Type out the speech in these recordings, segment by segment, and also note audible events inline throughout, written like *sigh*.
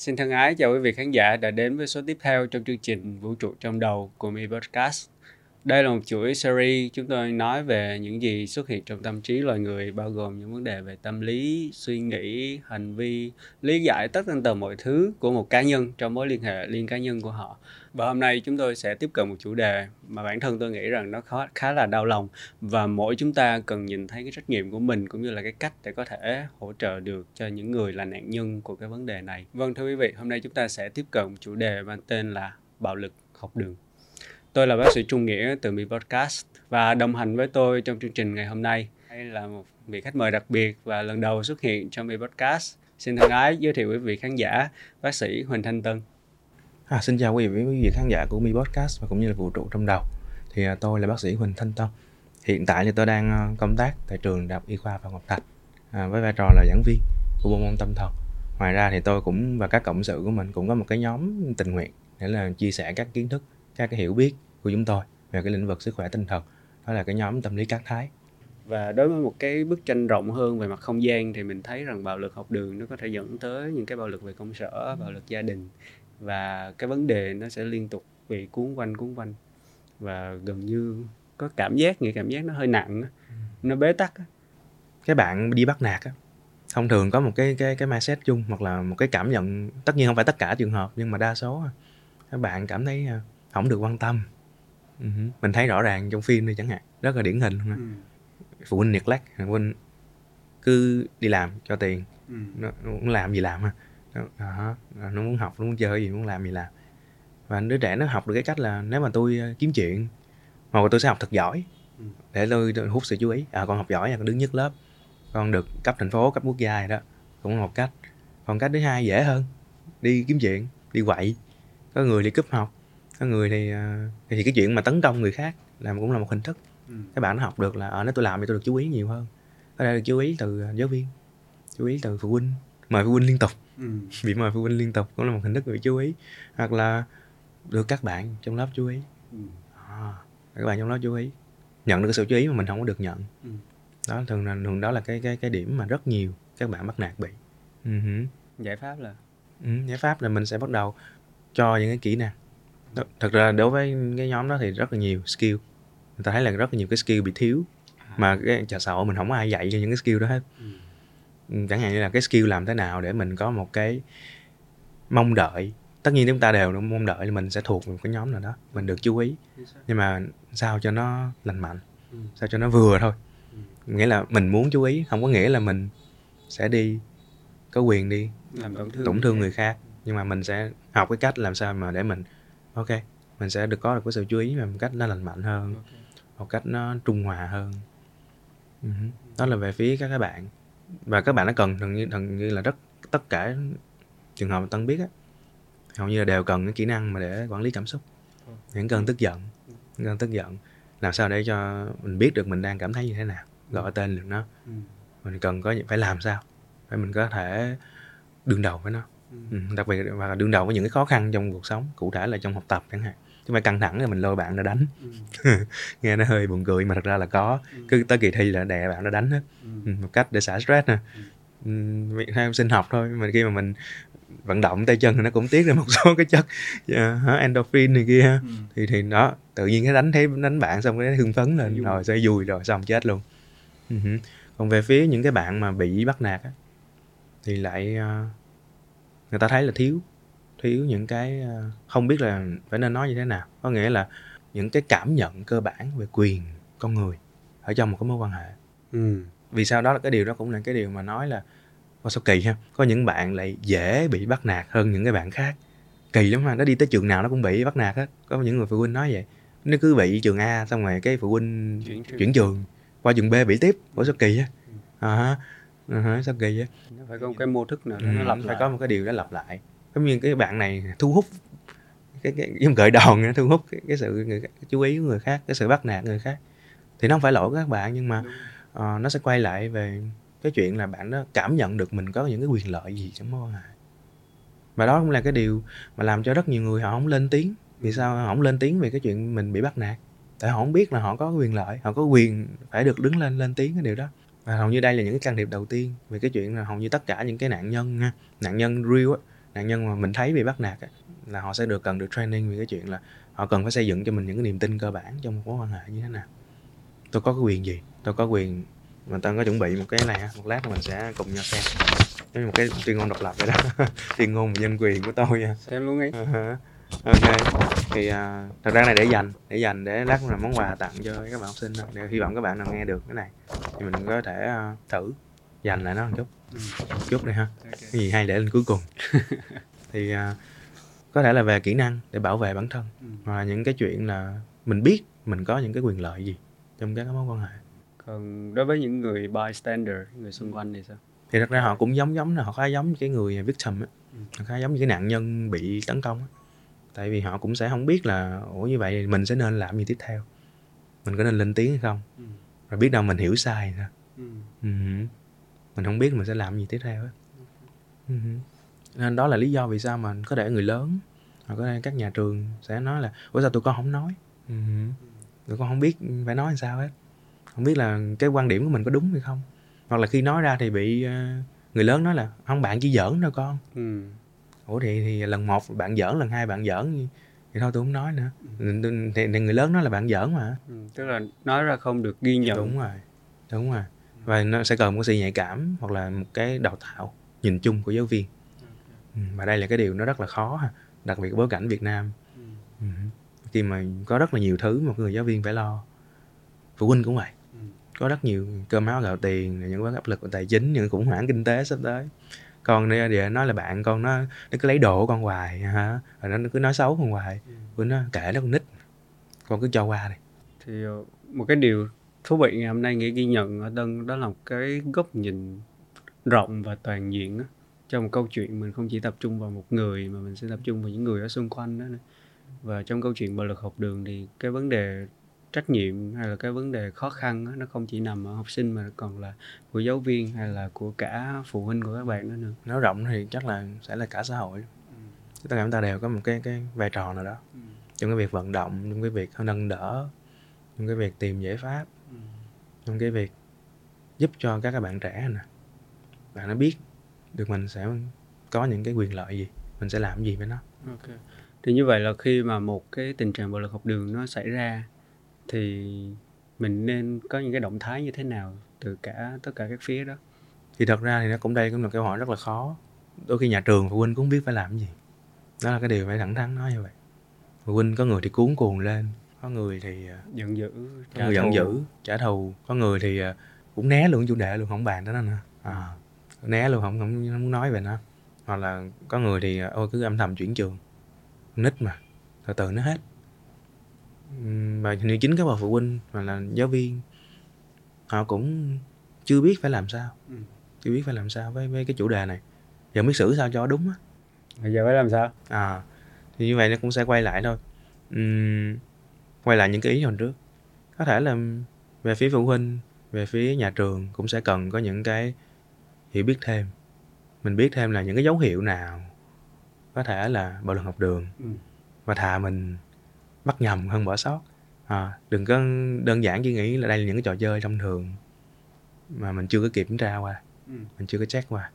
Xin thân ái chào quý vị khán giả đã đến với số tiếp theo trong chương trình Vũ trụ trong đầu của Mi Podcast. Đây là một chuỗi series chúng tôi nói về những gì xuất hiện trong tâm trí loài người bao gồm những vấn đề về tâm lý, suy nghĩ, hành vi, lý giải tất tần tần mọi thứ của một cá nhân trong mối liên hệ liên cá nhân của họ. Và hôm nay chúng tôi sẽ tiếp cận một chủ đề mà bản thân tôi nghĩ rằng nó khá, khá là đau lòng và mỗi chúng ta cần nhìn thấy cái trách nhiệm của mình cũng như là cái cách để có thể hỗ trợ được cho những người là nạn nhân của cái vấn đề này. Vâng thưa quý vị, hôm nay chúng ta sẽ tiếp cận chủ đề mang tên là bạo lực học đường. Tôi là bác sĩ Trung Nghĩa từ Mi Podcast và đồng hành với tôi trong chương trình ngày hôm nay Đây là một vị khách mời đặc biệt và lần đầu xuất hiện trong Mi Podcast. Xin thân ái giới thiệu quý vị khán giả bác sĩ Huỳnh Thanh Tân. À, xin chào quý vị quý vị khán giả của Mi Podcast và cũng như là vũ trụ trong đầu. Thì à, tôi là bác sĩ Huỳnh Thanh Tân. Hiện tại thì tôi đang à, công tác tại trường Đại học Y khoa Phạm Ngọc Thạch à, với vai trò là giảng viên của bộ môn tâm thần. Ngoài ra thì tôi cũng và các cộng sự của mình cũng có một cái nhóm tình nguyện để là chia sẻ các kiến thức, các cái hiểu biết của chúng tôi về cái lĩnh vực sức khỏe tinh thần. Đó là cái nhóm tâm lý các thái. Và đối với một cái bức tranh rộng hơn về mặt không gian thì mình thấy rằng bạo lực học đường nó có thể dẫn tới những cái bạo lực về công sở, bạo lực gia đình và cái vấn đề nó sẽ liên tục bị cuốn quanh cuốn quanh và gần như có cảm giác nghĩ cảm giác nó hơi nặng nó bế tắc cái bạn đi bắt nạt á thông thường có một cái cái cái mindset chung hoặc là một cái cảm nhận tất nhiên không phải tất cả trường hợp nhưng mà đa số các bạn cảm thấy à, không được quan tâm. Uh-huh. mình thấy rõ ràng trong phim này chẳng hạn. Rất là điển hình ừ. phụ huynh neglect phụ huynh cứ đi làm cho tiền. Ừ. nó, nó muốn làm gì làm ha đó, nó muốn học nó muốn chơi gì muốn làm gì làm. Và đứa trẻ nó học được cái cách là nếu mà tôi ờ, kiếm chuyện hoặc là tôi sẽ học thật giỏi để tôi, tôi hút sự chú ý. À con học giỏi là con đứng nhất lớp. Con được cấp thành phố cấp quốc gia rồi đó. Cũng là một cách. Còn cách thứ hai dễ hơn. Đi kiếm chuyện đi quậy. Có người thì cúp học có người thì ờ, thì cái chuyện mà tấn công người khác là cũng là một hình thức ừ. các bạn học được là ở à, nếu tôi làm thì tôi được chú ý nhiều hơn có thể được chú ý từ ờ, giáo viên chú ý từ phụ huynh mời phụ huynh liên tục ừ. *laughs* bị mời phụ huynh liên tục cũng là một hình thức bị chú ý hoặc là được các bạn trong lớp chú ý ừ. à, các bạn trong lớp chú ý nhận được cái sự chú ý mà mình không có được nhận ừ. đó thường là thường đó là cái cái cái điểm mà rất nhiều các bạn bắt nạt bị uh-huh. giải pháp là ừ, giải pháp là mình sẽ bắt đầu cho những cái kỹ năng thật ra đối với cái nhóm đó thì rất là nhiều skill. Người ta thấy là rất là nhiều cái skill bị thiếu mà cái trà xã mình không có ai dạy cho những cái skill đó hết. Ừ. Chẳng hạn như là cái skill làm thế nào để mình có một cái mong đợi. Tất nhiên chúng ta đều mong đợi là mình sẽ thuộc một cái nhóm nào đó mình được chú ý. Nhưng mà sao cho nó lành mạnh? Ừ. sao cho nó vừa thôi? Ừ. nghĩa là mình muốn chú ý không có nghĩa là mình sẽ đi có quyền đi làm tổn thương, tổn thương người khác. Nhưng mà mình sẽ học cái cách làm sao mà để mình ok mình sẽ được có được cái sự chú ý mà một cách nó lành mạnh hơn okay. một cách nó trung hòa hơn. Uh-huh. đó là về phía các các bạn. Và các bạn nó cần gần như gần như là rất tất cả trường hợp mà tân biết á hầu như là đều cần cái kỹ năng mà để quản lý cảm xúc. Những cơn tức giận những cơn tức giận làm sao để cho mình biết được mình đang cảm thấy như thế nào gọi tên được nó. Ừ. mình cần có phải làm sao? Để mình có thể đương đầu với nó ừ. ừ. đặc biệt và đương đầu với những cái khó khăn trong cuộc sống cụ thể là trong học tập chẳng hạn chứ phải căng thẳng là mình lôi bạn ra đánh ừ. *laughs* nghe nó hơi buồn cười mà thật ra là có ừ. cứ tới kỳ thi là đè bạn ra đánh hết ừ. ừ. một cách để xả stress nè ừ. theo sinh học thôi mà khi mà mình vận động tay chân thì nó cũng tiết ra một số cái chất uh, endorphin này kia ừ. thì thì đó tự nhiên cái đánh thấy đánh bạn xong cái hưng phấn lên rồi sẽ vui rồi xong chết luôn uh-huh. còn về phía những cái bạn mà bị bắt nạt á, thì lại uh, người ta thấy là thiếu thiếu những cái ờ, không biết là phải nên nói như thế nào. Có nghĩa là những cái cảm nhận cơ bản về quyền con người ở trong một cái mối quan hệ. Ừ. vì sao đó là cái điều đó cũng là cái điều mà nói là Ồ, sao kỳ ha có những bạn lại dễ bị bắt nạt hơn những cái bạn khác. Kỳ lắm mà nó đi tới trường nào nó cũng bị bắt nạt hết. Có những người phụ huynh nói vậy nó cứ bị trường A xong rồi cái phụ huynh chuyển, chuyển trường qua trường B bị tiếp ủa sao kỳ á à, à, sao kỳ á phải có một cái mô thức nào đó ừ, nó lặp phải lại. có một cái điều đó lặp lại. Giống như cái bạn này thu hút cái, cái giống gợi đòn thu hút cái, cái sự người, cái chú ý của người khác cái sự bắt nạt người khác. Thì nó không phải lỗi của các bạn nhưng mà uh, nó sẽ quay lại về cái chuyện là bạn đó cảm nhận được mình có những cái quyền lợi gì trong mối quan hệ. Và đó cũng là cái điều mà làm cho rất nhiều người họ không lên tiếng. Vì sao? Họ không lên tiếng về cái chuyện mình bị bắt nạt. Tại họ không biết là họ có quyền lợi họ có quyền phải được đứng lên lên tiếng cái điều đó và hầu như đây là những cái can thiệp đầu tiên về cái chuyện là hầu như tất cả những cái nạn nhân nạn nhân real á nạn nhân mà mình thấy bị bắt nạt á, là họ sẽ được cần được training về cái chuyện là họ cần phải xây dựng cho mình những cái niềm tin cơ bản trong một mối quan hệ như thế nào. Tôi có cái quyền gì? Tôi có quyền mà tôi có chuẩn bị một cái này một lát mình sẽ cùng nhau xem. Giống như một cái tuyên ngôn độc lập vậy đó. *laughs* Tuyên ngôn về nhân quyền của tôi nha. Xem luôn đi. *laughs* Uh-huh. Ok. Thì à, thật ra này để dành để dành để lát là món quà tặng cho các bạn học sinh thôi để hy vọng các bạn nào nghe được cái này thì mình có thể à, thử dành lại nó một chút. Ừ. một chút đi ha. Ok. cái gì hay để lên cuối cùng. *laughs* Thì à, có thể là về kỹ năng để bảo vệ bản thân Ừ. hoặc là những cái chuyện là mình biết mình có những cái quyền lợi gì trong các mối quan hệ. Còn đối với những người bystander người xung quanh thì sao? Thì thật ra họ cũng giống giống là họ khá giống cái người victim á. Ừ. họ khá giống như cái nạn nhân bị tấn công á tại vì họ cũng sẽ không biết là ủa như vậy mình sẽ nên làm gì tiếp theo mình có nên lên tiếng hay không Ừ. rồi biết đâu mình hiểu sai sao Ừ. ừ. mình không biết mình sẽ làm gì tiếp theo á ừ. nên đó là lý do vì sao mà có thể người lớn hoặc có thể các nhà trường sẽ nói là ủa sao tụi con không nói ừ. tụi con không biết phải nói làm sao hết không biết là cái quan điểm của mình có đúng hay không hoặc là khi nói ra thì bị ờ, người lớn nói là không bạn chỉ giỡn đâu con Ừ. ủa thì thì lần một bạn giỡn lần hai bạn giỡn thì, thôi tôi không nói nữa. Thì, thì, thì người lớn nói là bạn giỡn mà. Ừ. tức là nói ra không được ghi nhận. Đúng rồi đúng rồi. Và nó sẽ cần một sự nhạy cảm hoặc là một cái đào tạo nhìn chung của giáo viên. Ừ, mà đây là cái điều nó rất là khó ha đặc biệt bối cảnh Việt Nam. Ừ. ừ. khi mà có rất là nhiều thứ mà người giáo viên phải lo. Phụ huynh cũng vậy. Ừ. có rất nhiều cơm áo gạo tiền những cái áp lực của tài chính những khủng hoảng kinh tế sắp tới con đi để nói là bạn con nó nó cứ lấy đồ của con hoài hả? Rồi nó cứ nói xấu con hoài. Ừ. của nó kể nó con nít. Con cứ cho qua đi. Thì ờ, một cái điều thú vị ngày hôm nay nghĩa ghi nhận ở Tân đó là một cái góc nhìn rộng và toàn diện á trong một câu chuyện mình không chỉ tập trung vào một người mà mình sẽ tập trung vào những người ở xung quanh đó nữa. Và trong câu chuyện bạo lực học đường thì cái vấn đề trách nhiệm hay là cái vấn đề khó khăn á, nó không chỉ nằm ở học sinh mà còn là của giáo viên hay là của cả phụ huynh của các bạn đó nữa. Nói rộng thì chắc là sẽ là cả xã hội. Tất cả chúng ta đều có một cái cái vai trò nào đó. Trong cái việc vận động trong cái việc nâng đỡ trong cái việc tìm giải pháp trong cái việc giúp cho các bạn trẻ nè. Bạn nó biết được mình sẽ có những cái quyền lợi gì mình sẽ làm gì với nó. Ok. Thì như vậy là khi mà một cái tình trạng bạo lực học đường nó xảy ra thì mình nên có những cái động thái như thế nào từ cả tất cả các phía đó. thì thật ra thì nó cũng đây cũng là câu hỏi rất là khó. Đôi khi nhà trường phụ huynh cũng không biết phải làm gì. Đó là cái điều phải thẳng thắn nói như vậy. Phụ huynh có người thì cuốn cuồng lên có người thì à, Giận dữ, có trả người giận dữ trả thù. Có người thì à, cũng né luôn chủ đề luôn không bàn tới nó nữa. À, né luôn không không, không muốn nói về nó. Hoặc là có người thì à, ôi cứ âm thầm chuyển trường. Nít mà từ từ nó hết Và như chính các bậc phụ huynh hoặc là giáo viên họ cũng chưa biết phải làm sao Ừ. chưa biết phải làm sao với, với cái chủ đề này giờ biết xử sao cho đúng á Bây giờ phải làm sao? à thì như vậy nó cũng sẽ quay lại thôi Ừm, quay lại những cái ý hồi trước có thể là về phía phụ huynh về phía nhà trường cũng sẽ cần có những cái hiểu biết thêm mình biết thêm là những cái dấu hiệu nào có thể là bạo lực học đường Ừ. và thà mình bắt nhầm hơn bỏ sót à, đừng có đơn giản chỉ nghĩ là đây là những cái trò chơi thông thường mà mình chưa có kiểm tra qua Ừ. mình chưa có check qua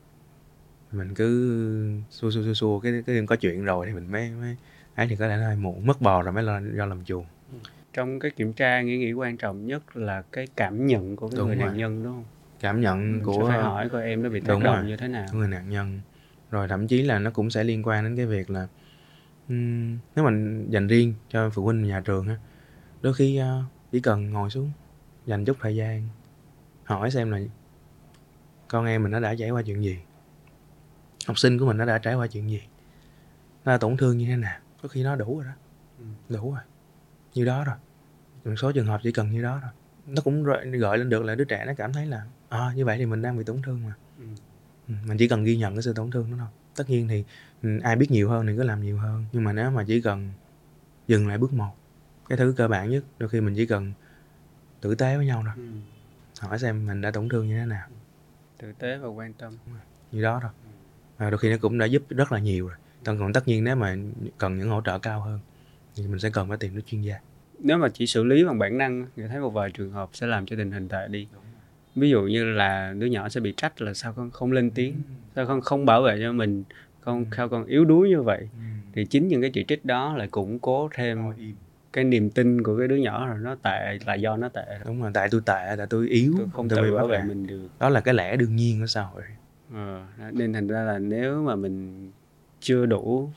mình cứ xua xua xua xua cái cái có chuyện rồi thì mình mới mới ấy thì có thể là hơi muộn mất bò rồi mới lo do làm chuồng Trong cái kiểm tra nghĩ nghĩ quan trọng nhất là cái cảm nhận của cái Đúng người rồi. nạn nhân đúng không? cảm nhận Mình của phải hỏi coi em nó bị tác động rồi. như thế nào. của người nạn nhân rồi thậm chí là nó cũng sẽ liên quan đến cái việc là ừm, nếu mình dành riêng cho phụ huynh nhà trường ha đôi khi ờ, chỉ cần ngồi xuống dành chút thời gian hỏi xem là con em mình nó đã trải qua chuyện gì học sinh của mình nó đã trải qua chuyện gì nó đã tổn thương như thế nào có khi nó đủ rồi đó đủ rồi như đó rồi một số trường hợp chỉ cần như đó rồi nó cũng gợi lên được là đứa trẻ nó cảm thấy là à, như vậy thì mình đang bị tổn thương mà. Ừ. Ừ, mình chỉ cần ghi nhận cái sự tổn thương đó thôi tất nhiên thì ừ, ai biết nhiều hơn thì cứ làm nhiều hơn. Nhưng mà nếu mà chỉ cần dừng lại bước một cái thứ cơ bản nhất đôi khi mình chỉ cần tử tế với nhau thôi. Ừ. hỏi xem mình đã tổn thương như thế nào. Tử tế và quan tâm. như đó thôi. Và đôi khi nó cũng đã giúp rất là nhiều rồi. Còn còn tất nhiên nếu mà cần những hỗ trợ cao hơn thì mình sẽ cần phải tìm đến chuyên gia. Nếu mà chỉ xử lý bằng bản năng thì thấy một vài trường hợp sẽ làm cho tình hình tệ đi ví dụ như là đứa nhỏ sẽ bị trách là sao con không lên tiếng sao con không bảo vệ cho mình con Ừ. sao con yếu đuối như vậy. Ừ. thì chính những cái chỉ trích đó lại củng cố thêm cái niềm tin của cái đứa nhỏ rồi nó tệ là do nó tệ rồi. đúng rồi tại tôi tệ tại tôi yếu tôi không tự bảo bắt vệ mình được. Đó là cái lẽ đương nhiên của xã hội. Ờ, nên thành ra là nếu mà mình chưa đủ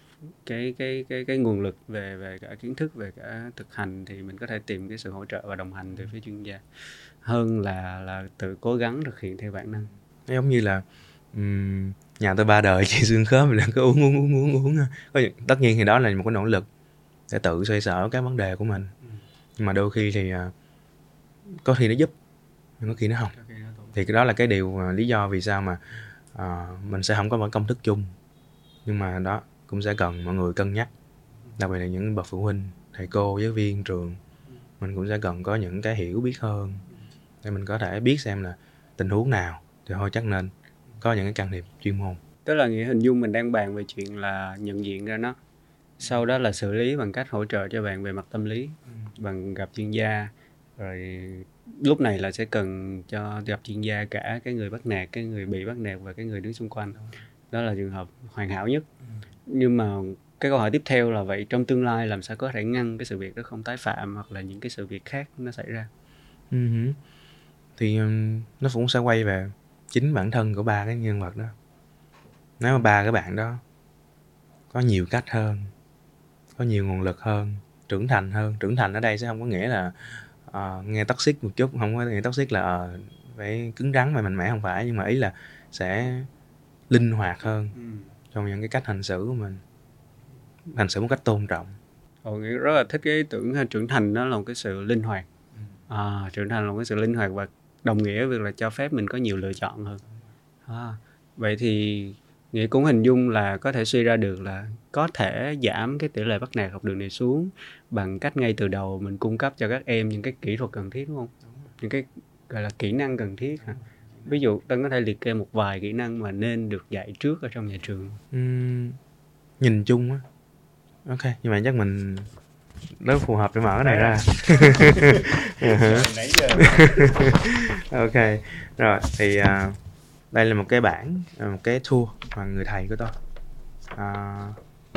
cái cái cái cái nguồn lực về về cả kiến thức về cả thực hành thì mình có thể tìm cái sự hỗ trợ và đồng hành từ phía chuyên gia hơn là là tự cố gắng thực hiện theo bản năng. Nó giống như là ừm, nhà tôi ba đời chỉ xương khớp mình có uống uống uống uống uống Có tất nhiên thì đó là một cái nỗ lực để tự xoay sở các vấn đề của mình. Nhưng mà đôi khi thì à, có khi nó giúp nhưng có khi nó không. Thì cái đó là cái điều à, lý do vì sao mà à, mình sẽ không có một công thức chung. Nhưng mà đó cũng sẽ cần mọi người cân nhắc. Đặc biệt là những bậc phụ huynh thầy cô giáo viên trường. Mình cũng sẽ cần có những cái hiểu biết hơn để mình có thể biết xem là tình huống nào thì thôi chắc nên có những cái can thiệp chuyên môn. Tức là nghĩa hình dung mình đang bàn về chuyện là nhận diện ra nó. Sau đó là xử lý bằng cách hỗ trợ cho bạn về mặt tâm lý bằng gặp chuyên gia. Rồi lúc này là sẽ cần cho gặp chuyên gia cả cái người bắt nạt cái người bị bắt nạt và cái người đứng xung quanh. Đó là trường hợp hoàn hảo nhất. Nhưng mà cái câu hỏi tiếp theo là vậy trong tương lai làm sao có thể ngăn cái sự việc đó không tái phạm hoặc là những cái sự việc khác nó xảy ra? Ừ hử. Thì nó cũng sẽ quay về chính bản thân của ba cái nhân vật đó. Nếu mà ba cái bạn đó có nhiều cách hơn có nhiều nguồn lực hơn trưởng thành hơn trưởng thành ở đây sẽ không có nghĩa là ờ, nghe toxic một chút không có nghĩa toxic là ờ, phải cứng rắn và mạnh mẽ không phải nhưng mà ý là sẽ linh hoạt hơn trong những cái cách hành xử của mình hành xử một cách tôn trọng. Ồ, rất là thích cái tưởng ha, trưởng thành đó là một cái sự linh hoạt. À, trưởng thành là một cái sự linh hoạt và đồng nghĩa với việc là cho phép mình có nhiều lựa chọn hơn. À, vậy thì nghĩa cũng hình dung là có thể suy ra được là có thể giảm cái tỷ lệ bắt nạt học đường này xuống bằng cách ngay từ đầu mình cung cấp cho các em những cái kỹ thuật cần thiết đúng không? Những cái gọi là kỹ năng cần thiết hả? Ví dụ tân có thể liệt kê một vài kỹ năng mà nên được dạy trước ở trong nhà trường. Ừm, nhìn chung á. Ok nhưng mà chắc mình rất phù hợp để mở cái này ra. Giờ *laughs* ok rồi thì à, đây là một cái bảng à, một cái tool mà người thầy của tôi à,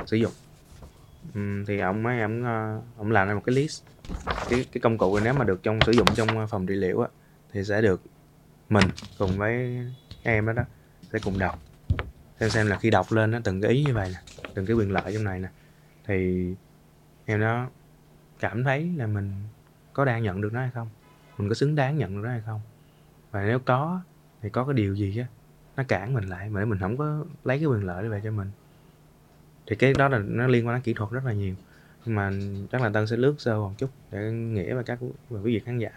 sử dụng. Ừm, thì ông ấy ông ông làm ra một cái list. Cái cái công cụ này nếu mà được trong sử dụng trong phòng trị liệu á thì sẽ được mình cùng với em đó đó sẽ cùng đọc. Xem xem là khi đọc lên nó từng cái ý như vậy nè từng cái quyền lợi trong này nè. Thì em nó cảm thấy là mình có đang nhận được nó hay không? Mình có xứng đáng nhận được nó hay không? Và nếu có, thì có cái điều gì á, nó cản mình lại mà để mình không có lấy cái quyền lợi về cho mình? Thì cái đó là, nó liên quan đến kỹ thuật rất là nhiều. Nhưng mà chắc là tân sẽ lướt sơ một chút để nghĩa và các và quý vị khán giả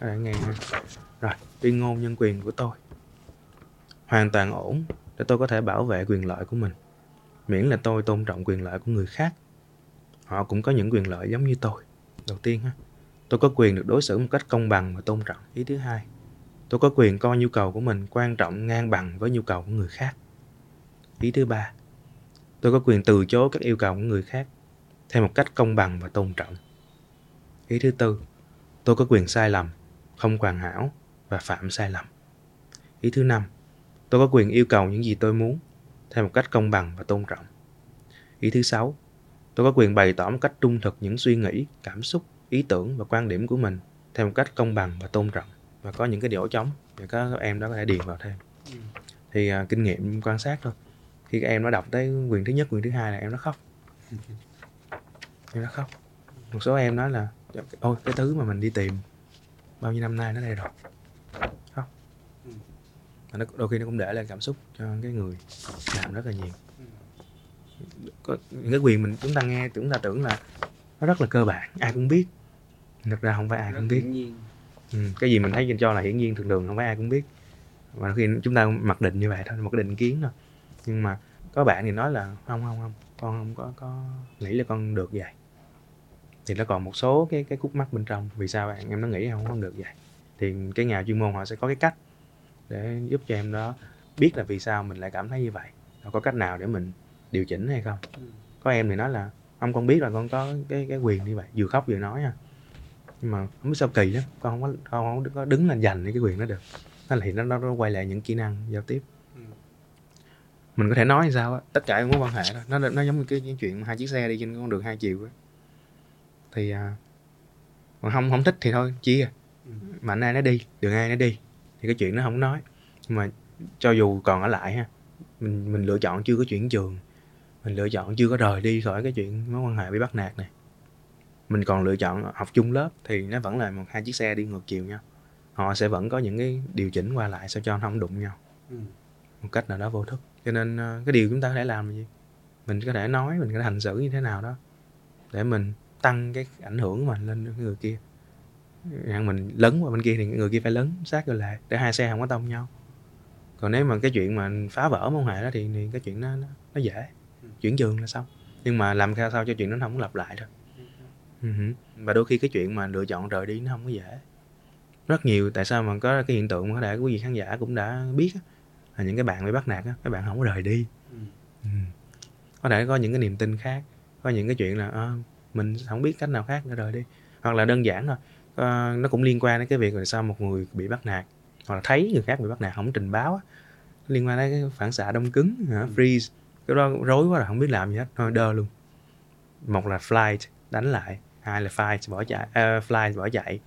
có thể nghe ha. rồi, tuyên ngôn nhân quyền của tôi. Hoàn toàn ổn để tôi có thể bảo vệ quyền lợi của mình, miễn là tôi tôn trọng quyền lợi của người khác họ cũng có những quyền lợi giống như tôi. Đầu tiên ha tôi có quyền được đối xử một cách công bằng và tôn trọng. Ý thứ hai, tôi có quyền coi nhu cầu của mình quan trọng ngang bằng với nhu cầu của người khác. Ý thứ ba, tôi có quyền từ chối các yêu cầu của người khác theo một cách công bằng và tôn trọng. Ý thứ tư, tôi có quyền sai lầm, không hoàn hảo và phạm sai lầm. Ý thứ năm, tôi có quyền yêu cầu những gì tôi muốn theo một cách công bằng và tôn trọng. Ý thứ sáu tôi có quyền bày tỏ một cách trung thực những suy nghĩ cảm xúc ý tưởng và quan điểm của mình theo một cách công bằng và tôn trọng. Và có những cái chỗ trống để các em đó có thể điền vào thêm. Thì à, kinh nghiệm quan sát thôi. Khi các em nó đọc tới quyền thứ nhất quyền thứ hai là em nó khóc. *laughs* Em nó khóc. Một số em nói là ôi cái thứ mà mình đi tìm bao nhiêu năm nay nó đây rồi. Khóc. Và nó đôi khi nó cũng để lại cảm xúc cho cái người làm rất là nhiều cái quyền mình chúng ta nghe chúng ta tưởng là nó rất là cơ bản ai cũng biết. Thực ra không phải ai cũng biết. ừ, cái gì mình thấy cho là hiển nhiên thường thường không phải ai cũng biết. Và khi chúng ta mặc định như vậy thôi một cái định kiến thôi. Nhưng mà có bạn thì nói là không không không con không có có nghĩ là con được vậy. Thì nó còn một số cái cái khúc mắc bên trong vì sao bạn em nó nghĩ không không được vậy? Thì cái nhà chuyên môn họ sẽ có cái cách để giúp cho em đó biết là vì sao mình lại cảm thấy như vậy. Và có cách nào để mình điều chỉnh hay không? Có em thì nói là ông con biết là con có cái cái quyền như vậy. Vừa khóc vừa nói à nhưng mà không biết sao kỳ lắm con không có con không có đứng lên giành cái quyền đó được. Nó thì nó, nó nó quay lại những kỹ năng giao tiếp. Mình có thể nói sao á tất cả các mối quan hệ đó nó nó giống như cái, cái chuyện hai chiếc xe đi trên con đường hai chiều á. Thì à, mà không không thích thì thôi chia. Ừ. mà anh ai nó đi đường ai nó đi thì cái chuyện nó không nói. Nhưng mà cho dù còn ở lại ha mình mình lựa chọn chưa có chuyển trường mình lựa chọn chưa có rời đi khỏi cái chuyện mối quan hệ bị bắt nạt này. Mình còn lựa chọn học chung lớp thì nó vẫn là một hai chiếc xe đi ngược chiều nhau. Họ sẽ vẫn có những cái điều chỉnh qua lại sao cho nó không đụng nhau. Ừ. một cách nào đó vô thức. Cho nên ờ, cái điều chúng ta có thể làm là gì? Mình có thể nói mình có thể hành xử như thế nào đó để mình tăng cái ảnh hưởng của mình lên người kia. Chẳng mình lấn qua bên kia thì người kia phải lấn sát vô lại để hai xe không có tông nhau. Còn nếu mà cái chuyện mà phá vỡ mối quan hệ đó thì, thì cái chuyện nó, nó nó dễ chuyển trường là xong nhưng mà làm sao sao cho chuyện nó không lặp lại thôi Ừ hử. và đôi khi cái chuyện mà lựa chọn rời đi nó không có dễ rất nhiều tại sao mà có cái hiện tượng mà có thể quý vị khán giả cũng đã biết á, là những cái bạn bị bắt nạt á các bạn không có rời đi Ừ. Ừ. có thể có những cái niềm tin khác có những cái chuyện là ờ, mình không biết cách nào khác để rời đi hoặc là đơn giản thôi Ờ, nó cũng liên quan đến cái việc là sao một người bị bắt nạt hoặc là thấy người khác bị bắt nạt không trình báo á. liên quan đến cái phản xạ đông cứng hả? freeze cái đó rối quá là không biết làm gì hết. Thôi đơ luôn. Một là flight đánh lại. Hai là fight bỏ chạy ờ, flight bỏ chạy.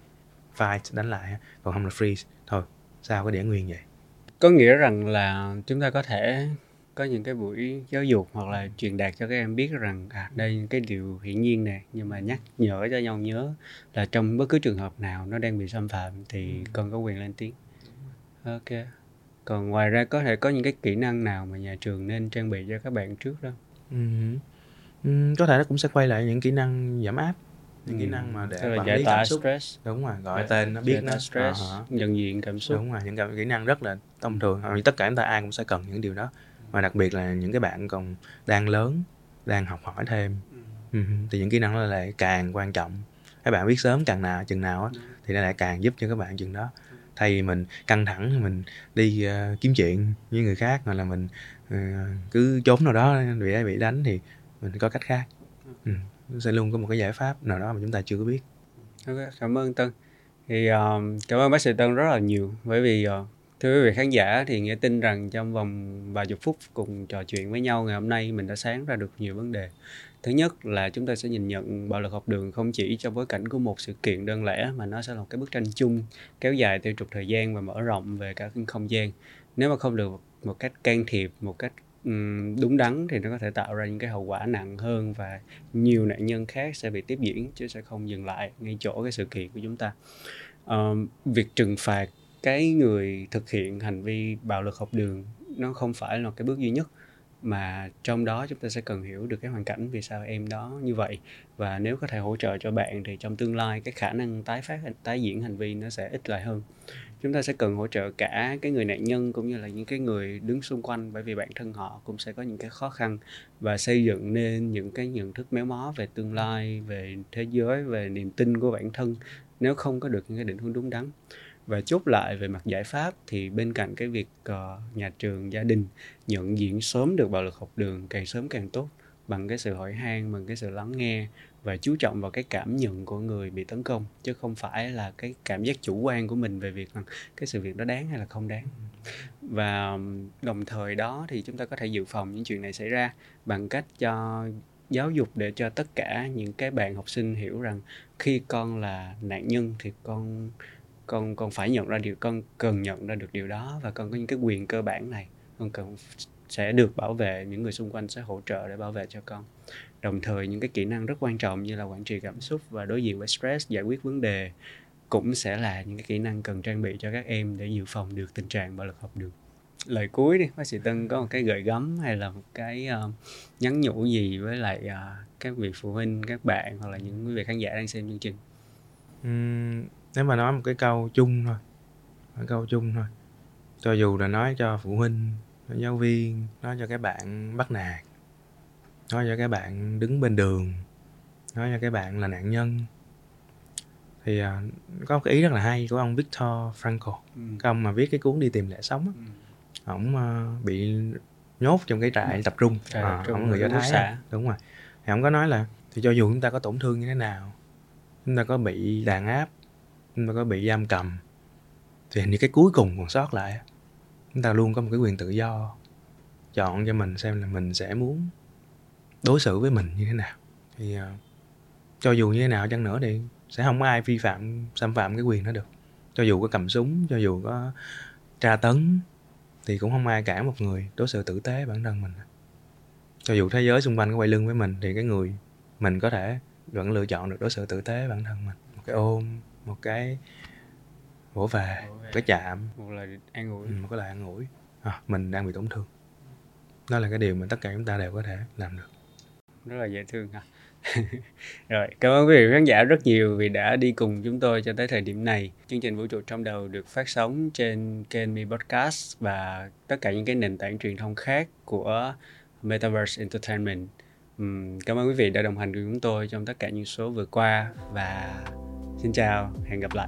Fight đánh lại. Còn không là freeze. Thôi sao có để nguyên vậy? Có nghĩa rằng là chúng ta có thể có những cái buổi giáo dục hoặc là truyền đạt cho các em biết rằng à đây những cái điều hiển nhiên nè. Nhưng mà nhắc nhở cho nhau nhớ là trong bất cứ trường hợp nào nó đang bị xâm phạm thì con có quyền lên tiếng. Ok còn ngoài ra có thể có những cái kỹ năng nào mà nhà trường nên trang bị cho các bạn trước đó? Ừ. Ừ, có thể nó cũng sẽ quay lại những kỹ năng giảm áp những kỹ năng mà để quản giải lý tỏa cảm xúc. stress. Đúng rồi gọi tên nó biết nó. stress Ờ hả. nhận diện cảm xúc. Đúng rồi những cái kỹ năng rất là thông thường Hầu như tất cả chúng ta ai cũng sẽ cần những điều đó. Và đặc biệt là những cái bạn còn đang lớn đang học hỏi thêm. Ừ, thì những kỹ năng đó lại càng quan trọng. Các bạn biết sớm càng nào chừng nào á thì nó lại càng giúp cho các bạn chừng đó thay mình căng thẳng mình đi ờ, kiếm chuyện với người khác hoặc là mình ờ, cứ trốn nào đó bị bị đánh thì mình có cách khác ừ. nó sẽ luôn có một cái giải pháp nào đó mà chúng ta chưa có biết Ok, cảm ơn Tân. Thì um, cảm ơn bác sĩ Tân rất là nhiều bởi vì uh, thưa quý vị khán giả thì nghĩa tin rằng trong vòng vài chục phút cùng trò chuyện với nhau ngày hôm nay mình đã sáng ra được nhiều vấn đề. Thứ nhất là chúng ta sẽ nhìn nhận bạo lực học đường không chỉ trong bối cảnh của một sự kiện đơn lẻ mà nó sẽ là một cái bức tranh chung kéo dài theo trục thời gian và mở rộng về cả không gian. Nếu mà không được một cách can thiệp, một cách đúng đắn thì nó có thể tạo ra những cái hậu quả nặng hơn và nhiều nạn nhân khác sẽ bị tiếp diễn chứ sẽ không dừng lại ngay chỗ cái sự kiện của chúng ta Ờm, việc trừng phạt cái người thực hiện hành vi bạo lực học đường nó không phải là cái bước duy nhất mà trong đó chúng ta sẽ cần hiểu được cái hoàn cảnh vì sao em đó như vậy. Và nếu có thể hỗ trợ cho bạn thì trong tương lai cái khả năng tái phát tái diễn hành vi nó sẽ ít lại hơn. Chúng ta sẽ cần hỗ trợ cả cái người nạn nhân cũng như là những cái người đứng xung quanh bởi vì bản thân họ cũng sẽ có những cái khó khăn. Và xây dựng nên những cái nhận thức méo mó về tương lai, về thế giới, về niềm tin của bản thân nếu không có được những cái định hướng đúng đắn và chốt lại về mặt giải pháp thì bên cạnh cái việc uh, nhà trường gia đình nhận diện sớm được bạo lực học đường càng sớm càng tốt bằng cái sự hỏi han bằng cái sự lắng nghe và chú trọng vào cái cảm nhận của người bị tấn công chứ không phải là cái cảm giác chủ quan của mình về việc rằng cái sự việc đó đáng hay là không đáng. Và đồng thời đó thì chúng ta có thể dự phòng những chuyện này xảy ra bằng cách cho giáo dục để cho tất cả những cái bạn học sinh hiểu rằng khi con là nạn nhân thì con con con phải nhận ra điều con cần nhận ra được điều đó và con có những cái quyền cơ bản này. Con cần sẽ được bảo vệ những người xung quanh sẽ hỗ trợ để bảo vệ cho con. Đồng thời những cái kỹ năng rất quan trọng như là quản trị cảm xúc và đối diện với stress giải quyết vấn đề cũng sẽ là những cái kỹ năng cần trang bị cho các em để dự phòng được tình trạng bạo lực học đường. Lời cuối đi bác sĩ Tân có một cái gợi gắm hay là một cái uh, nhắn nhủ gì với lại uh, các vị phụ huynh các bạn hoặc là những quý vị khán giả đang xem chương trình? Nếu mà nói một cái câu chung thôi một câu chung thôi cho dù là nói cho phụ huynh nói giáo viên nói cho các bạn bắt nạt nói cho các bạn đứng bên đường nói cho các bạn là nạn nhân thì à, có một cái ý rất là hay của ông Viktor Frankl ừ. cái ông mà viết cái cuốn đi tìm lẽ sống á. Ừ. ổng à, bị nhốt trong cái trại tập trung Trại à, là người do thái á. đúng rồi thì ổng có nói là thì cho dù chúng ta có tổn thương như thế nào chúng ta có bị đàn áp chúng ta có bị giam cầm. Thì hình như cái cuối cùng còn sót lại chúng ta luôn có một cái quyền tự do chọn cho mình xem là mình sẽ muốn đối xử với mình như thế nào. Thì uh, cho dù như thế nào chăng nữa thì sẽ không có ai vi phạm xâm phạm cái quyền đó được. Cho dù có cầm súng cho dù có tra tấn thì cũng không ai cản một người đối xử tử tế bản thân mình. Cho dù thế giới xung quanh có quay lưng với mình thì cái người mình có thể vẫn lựa chọn được đối xử tử tế bản thân mình. Một cái ôm một cái vỗ về một cái chạm. Một lời an ủi. Ừ, một cái lời an ủi. À, mình đang bị tổn thương. Đó là cái điều mà tất cả chúng ta đều có thể làm được. Rất là dễ thương ha. *laughs* Rồi cảm ơn quý vị khán giả rất nhiều vì đã đi cùng chúng tôi cho tới thời điểm này. Chương trình vũ trụ trong đầu được phát sóng trên kênh mi podcast và tất cả những cái nền tảng truyền thông khác của metaverse entertainment. Cảm ơn quý vị đã đồng hành cùng chúng tôi trong tất cả những số vừa qua và xin chào hẹn gặp lại.